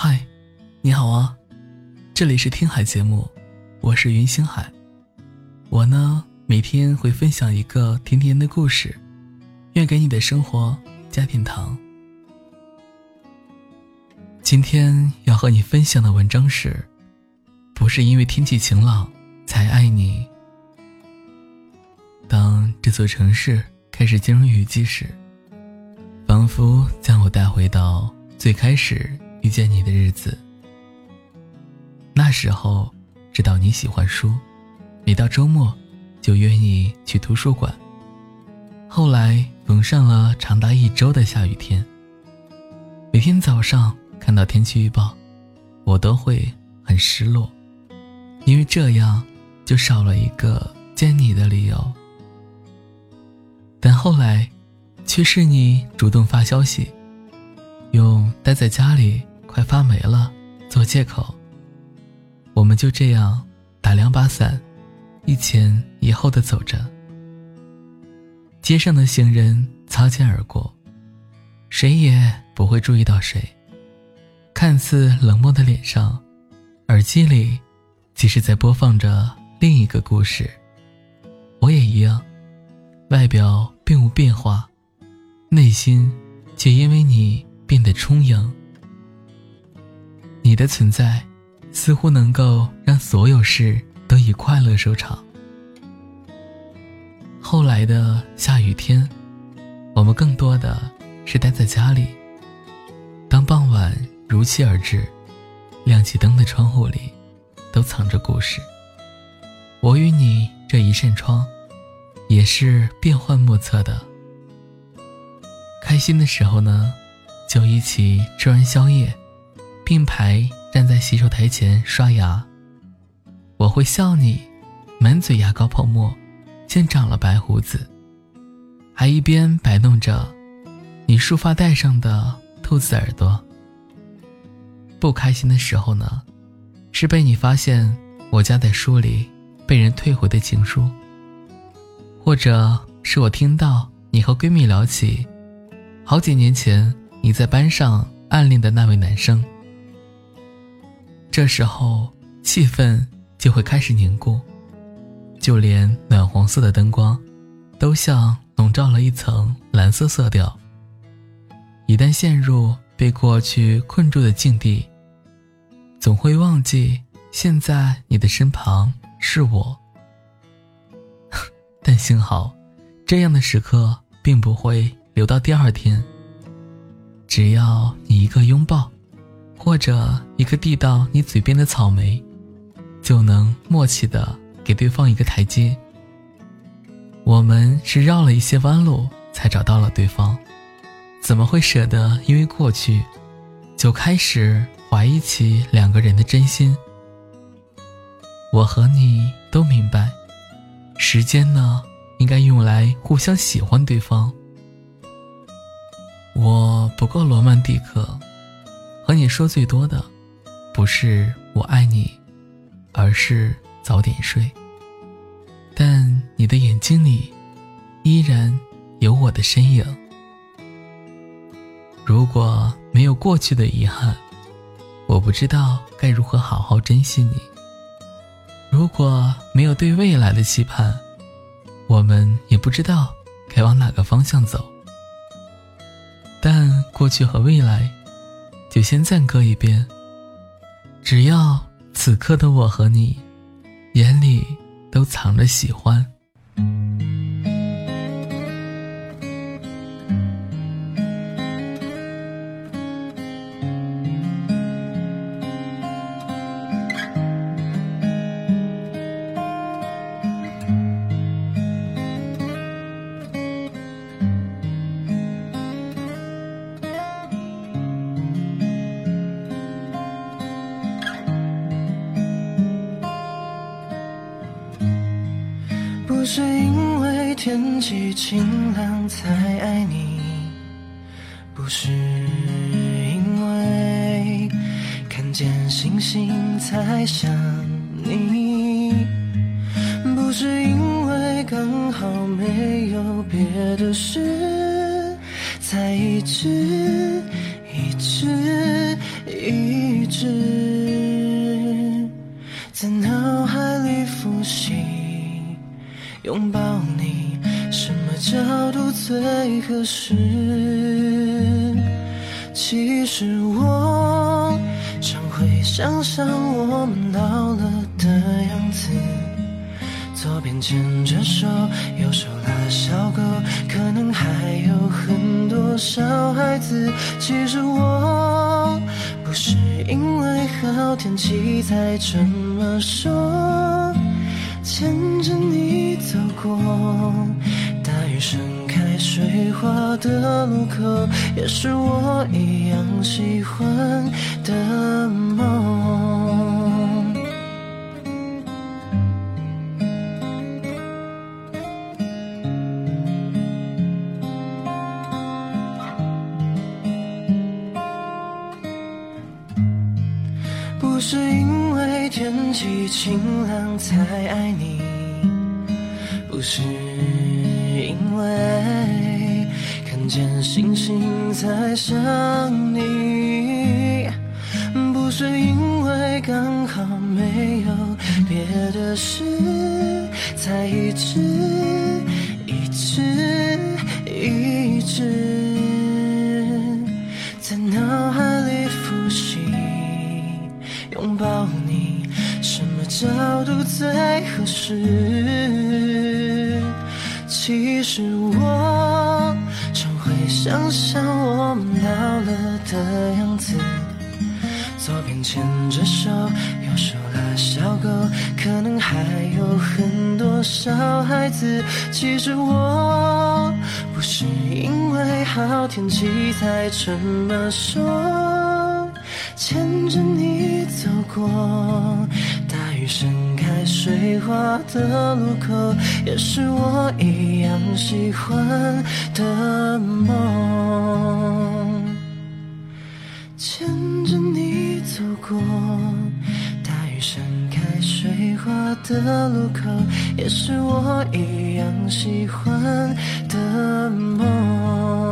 嗨，你好啊，这里是听海节目，我是云星海。我呢，每天会分享一个甜甜的故事，愿给你的生活加点糖。今天要和你分享的文章是：不是因为天气晴朗才爱你。当这座城市开始进入雨季时，仿佛将我带回到最开始。遇见你的日子，那时候知道你喜欢书，每到周末就约你去图书馆。后来逢上了长达一周的下雨天，每天早上看到天气预报，我都会很失落，因为这样就少了一个见你的理由。但后来，却是你主动发消息，用待在家里。快发霉了，做借口。我们就这样打两把伞，一前一后的走着。街上的行人擦肩而过，谁也不会注意到谁。看似冷漠的脸上，耳机里其实在播放着另一个故事。我也一样，外表并无变化，内心却因为你变得充盈。你的存在，似乎能够让所有事都以快乐收场。后来的下雨天，我们更多的是待在家里。当傍晚如期而至，亮起灯的窗户里，都藏着故事。我与你这一扇窗，也是变幻莫测的。开心的时候呢，就一起吃完宵夜。并排站在洗手台前刷牙，我会笑你，满嘴牙膏泡沫，竟长了白胡子，还一边摆弄着你束发带上的兔子耳朵。不开心的时候呢，是被你发现我夹在书里被人退回的情书，或者是我听到你和闺蜜聊起好几年前你在班上暗恋的那位男生。这时候，气氛就会开始凝固，就连暖黄色的灯光，都像笼罩了一层蓝色色调。一旦陷入被过去困住的境地，总会忘记现在你的身旁是我。但幸好，这样的时刻并不会留到第二天。只要你一个拥抱。或者一个递到你嘴边的草莓，就能默契的给对方一个台阶。我们是绕了一些弯路才找到了对方，怎么会舍得因为过去，就开始怀疑起两个人的真心？我和你都明白，时间呢，应该用来互相喜欢对方。我不够罗曼蒂克。和你说最多的，不是我爱你，而是早点睡。但你的眼睛里，依然有我的身影。如果没有过去的遗憾，我不知道该如何好好珍惜你。如果没有对未来的期盼，我们也不知道该往哪个方向走。但过去和未来。就先暂搁一边。只要此刻的我和你，眼里都藏着喜欢。是因为天气晴朗才爱你，不是因为看见星星才想你，不是因为刚好没有别的事，才一直一直一。直拥抱你什么角度最合适？其实我常会想象我们老了的样子。左边牵着手，右手拉小狗，可能还有很多小孩子。其实我不是因为好天气才这么说，牵着你走过大雨盛开水花的路口，也是我一样喜欢的梦。晴朗才爱你，不是因为看见星星才想你，不是因为刚好没有别的事才一直角度最合适？其实我常会想象我们老了的样子，左边牵着手，右手拉小狗，可能还有很多小孩子。其实我不是因为好天气才这么说，牵着你走过盛开水花的路口，也是我一样喜欢的梦。牵着你走过大雨盛开水花的路口，也是我一样喜欢的梦。